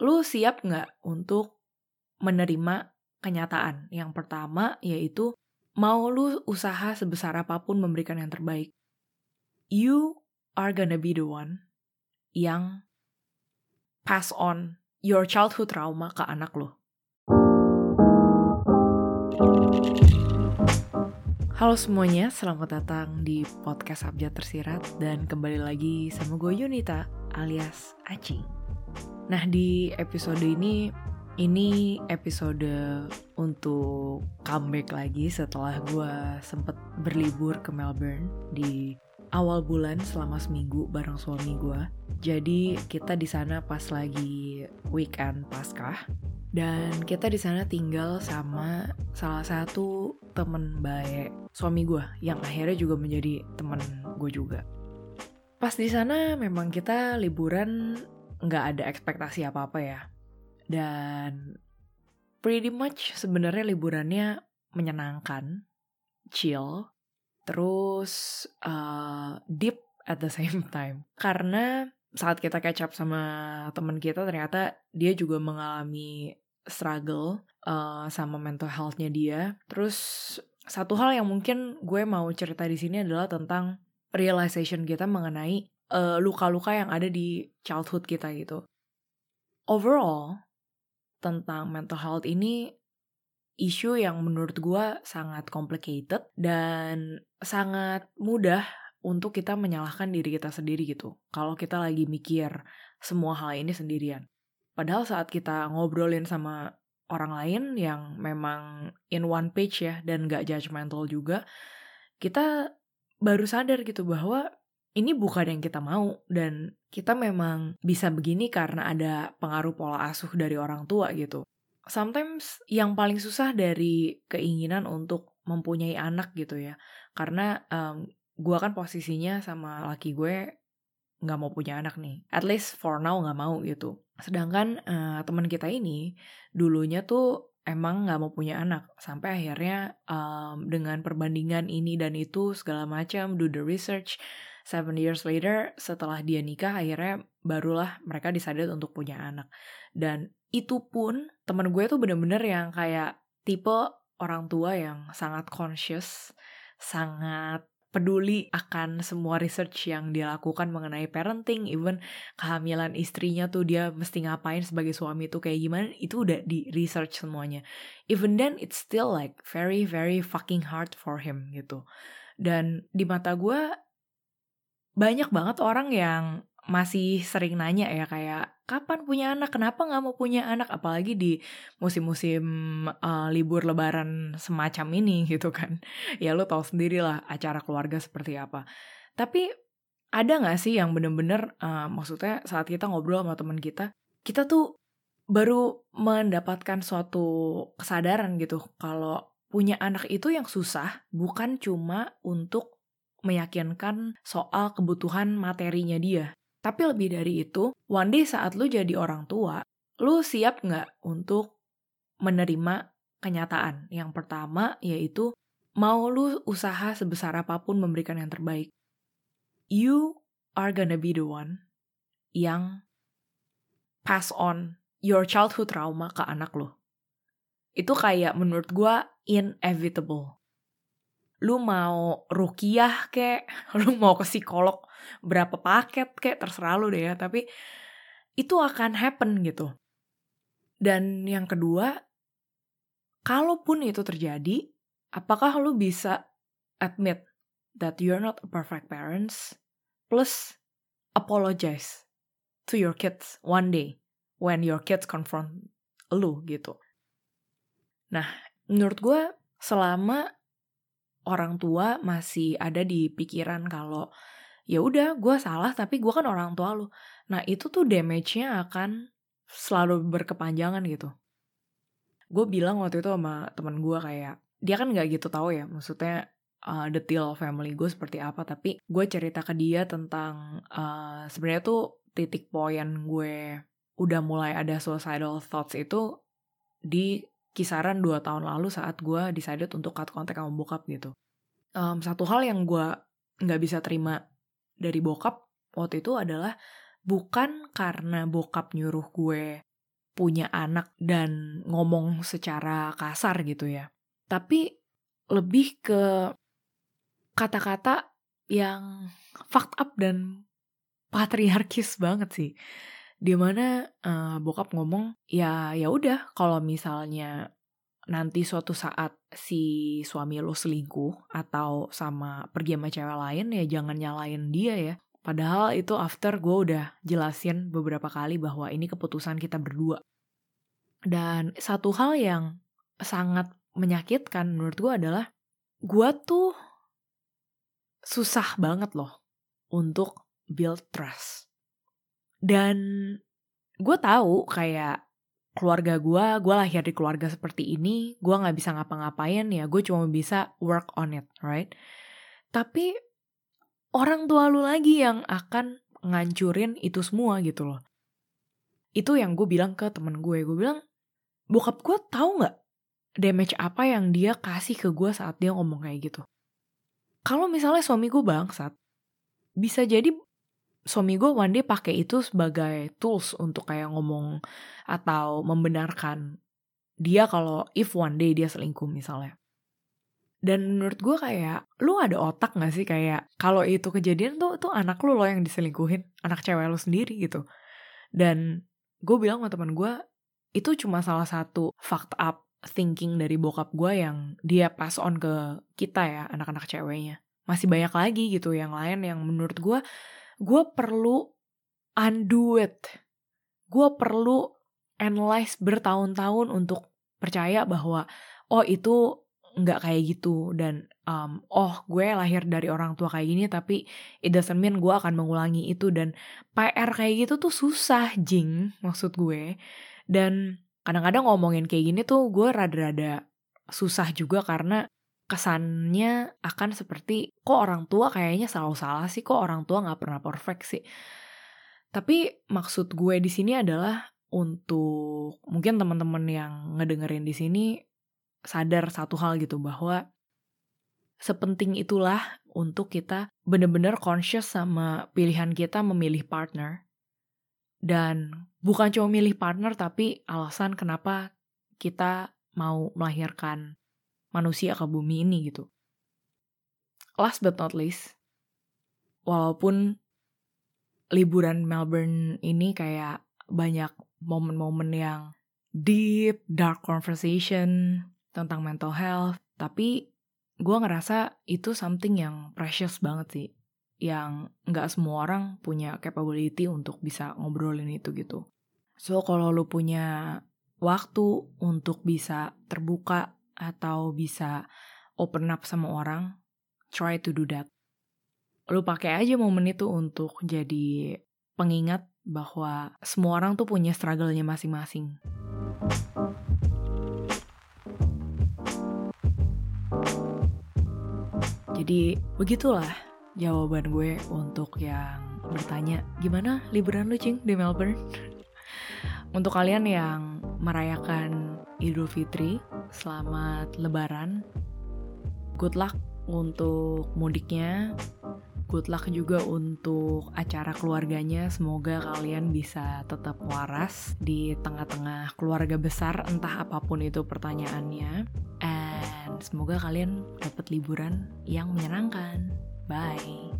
lu siap nggak untuk menerima kenyataan? Yang pertama yaitu mau lu usaha sebesar apa pun memberikan yang terbaik. You are gonna be the one yang pass on your childhood trauma ke anak lo. Halo semuanya, selamat datang di podcast Abjad Tersirat dan kembali lagi sama gue Yunita alias Acing. Nah di episode ini, ini episode untuk comeback lagi setelah gue sempet berlibur ke Melbourne di awal bulan selama seminggu bareng suami gue. Jadi kita di sana pas lagi weekend paskah dan kita di sana tinggal sama salah satu temen baik suami gue yang akhirnya juga menjadi temen gue juga. Pas di sana memang kita liburan nggak ada ekspektasi apa-apa ya. Dan pretty much sebenarnya liburannya menyenangkan, chill, terus uh, deep at the same time. Karena saat kita catch up sama teman kita ternyata dia juga mengalami struggle uh, sama mental health-nya dia. Terus satu hal yang mungkin gue mau cerita di sini adalah tentang realization kita mengenai luka luka-luka yang ada di childhood kita gitu. Overall, tentang mental health ini isu yang menurut gue sangat complicated dan sangat mudah untuk kita menyalahkan diri kita sendiri gitu. Kalau kita lagi mikir semua hal ini sendirian. Padahal saat kita ngobrolin sama orang lain yang memang in one page ya dan gak judgmental juga, kita baru sadar gitu bahwa ini bukan yang kita mau dan kita memang bisa begini karena ada pengaruh pola asuh dari orang tua gitu. Sometimes yang paling susah dari keinginan untuk mempunyai anak gitu ya, karena um, gue kan posisinya sama laki gue nggak mau punya anak nih. At least for now nggak mau gitu. Sedangkan uh, teman kita ini dulunya tuh emang nggak mau punya anak. Sampai akhirnya um, dengan perbandingan ini dan itu segala macam, do the research. Seven years later, setelah dia nikah, akhirnya barulah mereka decided untuk punya anak. Dan itu pun teman gue tuh bener-bener yang kayak tipe orang tua yang sangat conscious, sangat peduli akan semua research yang dia lakukan mengenai parenting, even kehamilan istrinya tuh dia mesti ngapain sebagai suami tuh kayak gimana, itu udah di research semuanya. Even then, it's still like very very fucking hard for him gitu. Dan di mata gue banyak banget orang yang masih sering nanya ya kayak kapan punya anak? Kenapa nggak mau punya anak? Apalagi di musim-musim uh, libur lebaran semacam ini gitu kan. Ya lo tau sendiri lah acara keluarga seperti apa. Tapi ada nggak sih yang bener-bener uh, maksudnya saat kita ngobrol sama teman kita kita tuh baru mendapatkan suatu kesadaran gitu kalau punya anak itu yang susah bukan cuma untuk meyakinkan soal kebutuhan materinya dia tapi lebih dari itu, one day saat lu jadi orang tua, lu siap nggak untuk menerima kenyataan? Yang pertama yaitu mau lu usaha sebesar apa pun memberikan yang terbaik. You are gonna be the one yang pass on your childhood trauma ke anak lo. Itu kayak menurut gue inevitable lu mau rukiah kek, lu mau ke psikolog berapa paket kek, terserah lu deh ya, tapi itu akan happen gitu. Dan yang kedua, kalaupun itu terjadi, apakah lu bisa admit that you're not a perfect parents, plus apologize to your kids one day when your kids confront lu gitu. Nah, menurut gue selama orang tua masih ada di pikiran kalau ya udah gue salah tapi gue kan orang tua lu. Nah itu tuh damage-nya akan selalu berkepanjangan gitu. Gue bilang waktu itu sama teman gue kayak dia kan nggak gitu tahu ya maksudnya uh, detail family gue seperti apa tapi gue cerita ke dia tentang uh, sebenarnya tuh titik poin gue udah mulai ada suicidal thoughts itu di kisaran 2 tahun lalu saat gue decided untuk cut kontak sama bokap gitu. Um, satu hal yang gue nggak bisa terima dari bokap waktu itu adalah bukan karena bokap nyuruh gue punya anak dan ngomong secara kasar gitu ya. Tapi lebih ke kata-kata yang fucked up dan patriarkis banget sih. Di mana uh, bokap ngomong ya ya udah kalau misalnya nanti suatu saat si suami lo selingkuh atau sama pergi sama cewek lain ya jangan nyalain dia ya Padahal itu after gue udah jelasin beberapa kali bahwa ini keputusan kita berdua. Dan satu hal yang sangat menyakitkan menurut gue adalah gue tuh susah banget loh untuk build trust. Dan gue tahu kayak keluarga gue, gue lahir di keluarga seperti ini, gue gak bisa ngapa-ngapain ya, gue cuma bisa work on it, right? Tapi orang tua lu lagi yang akan ngancurin itu semua gitu loh. Itu yang gue bilang ke temen gue. Gue bilang, bokap gue tahu nggak damage apa yang dia kasih ke gue saat dia ngomong kayak gitu. Kalau misalnya suami gue bangsat, bisa jadi suami gue one day pakai itu sebagai tools untuk kayak ngomong atau membenarkan dia kalau if one day dia selingkuh misalnya. Dan menurut gue kayak, lu ada otak gak sih kayak, kalau itu kejadian tuh, tuh anak lu loh yang diselingkuhin, anak cewek lu sendiri gitu. Dan gue bilang sama teman gue, itu cuma salah satu fucked up thinking dari bokap gue yang dia pass on ke kita ya, anak-anak ceweknya. Masih banyak lagi gitu yang lain yang menurut gue, gue perlu undo it. Gue perlu analyze bertahun-tahun untuk percaya bahwa, oh itu nggak kayak gitu. Dan um, oh gue lahir dari orang tua kayak gini tapi it doesn't mean gue akan mengulangi itu. Dan PR kayak gitu tuh susah jing maksud gue. Dan kadang-kadang ngomongin kayak gini tuh gue rada-rada susah juga karena kesannya akan seperti kok orang tua kayaknya selalu salah sih kok orang tua nggak pernah perfect sih tapi maksud gue di sini adalah untuk mungkin teman-teman yang ngedengerin di sini sadar satu hal gitu bahwa sepenting itulah untuk kita bener-bener conscious sama pilihan kita memilih partner. Dan bukan cuma milih partner tapi alasan kenapa kita mau melahirkan manusia ke bumi ini gitu. Last but not least, walaupun liburan Melbourne ini kayak banyak momen-momen yang deep, dark conversation, tentang mental health, tapi gue ngerasa itu something yang precious banget sih. Yang nggak semua orang punya capability untuk bisa ngobrolin itu gitu. So kalau lu punya waktu untuk bisa terbuka atau bisa open up sama orang, try to do that. Lu pakai aja momen itu untuk jadi pengingat bahwa semua orang tuh punya struggle-nya masing-masing. Jadi begitulah jawaban gue untuk yang bertanya gimana liburan lu cing di Melbourne? untuk kalian yang merayakan Idul Fitri, selamat lebaran. Good luck untuk mudiknya. Good luck juga untuk acara keluarganya. Semoga kalian bisa tetap waras di tengah-tengah keluarga besar, entah apa pun itu pertanyaannya. And semoga kalian dapat liburan yang menyenangkan. Bye.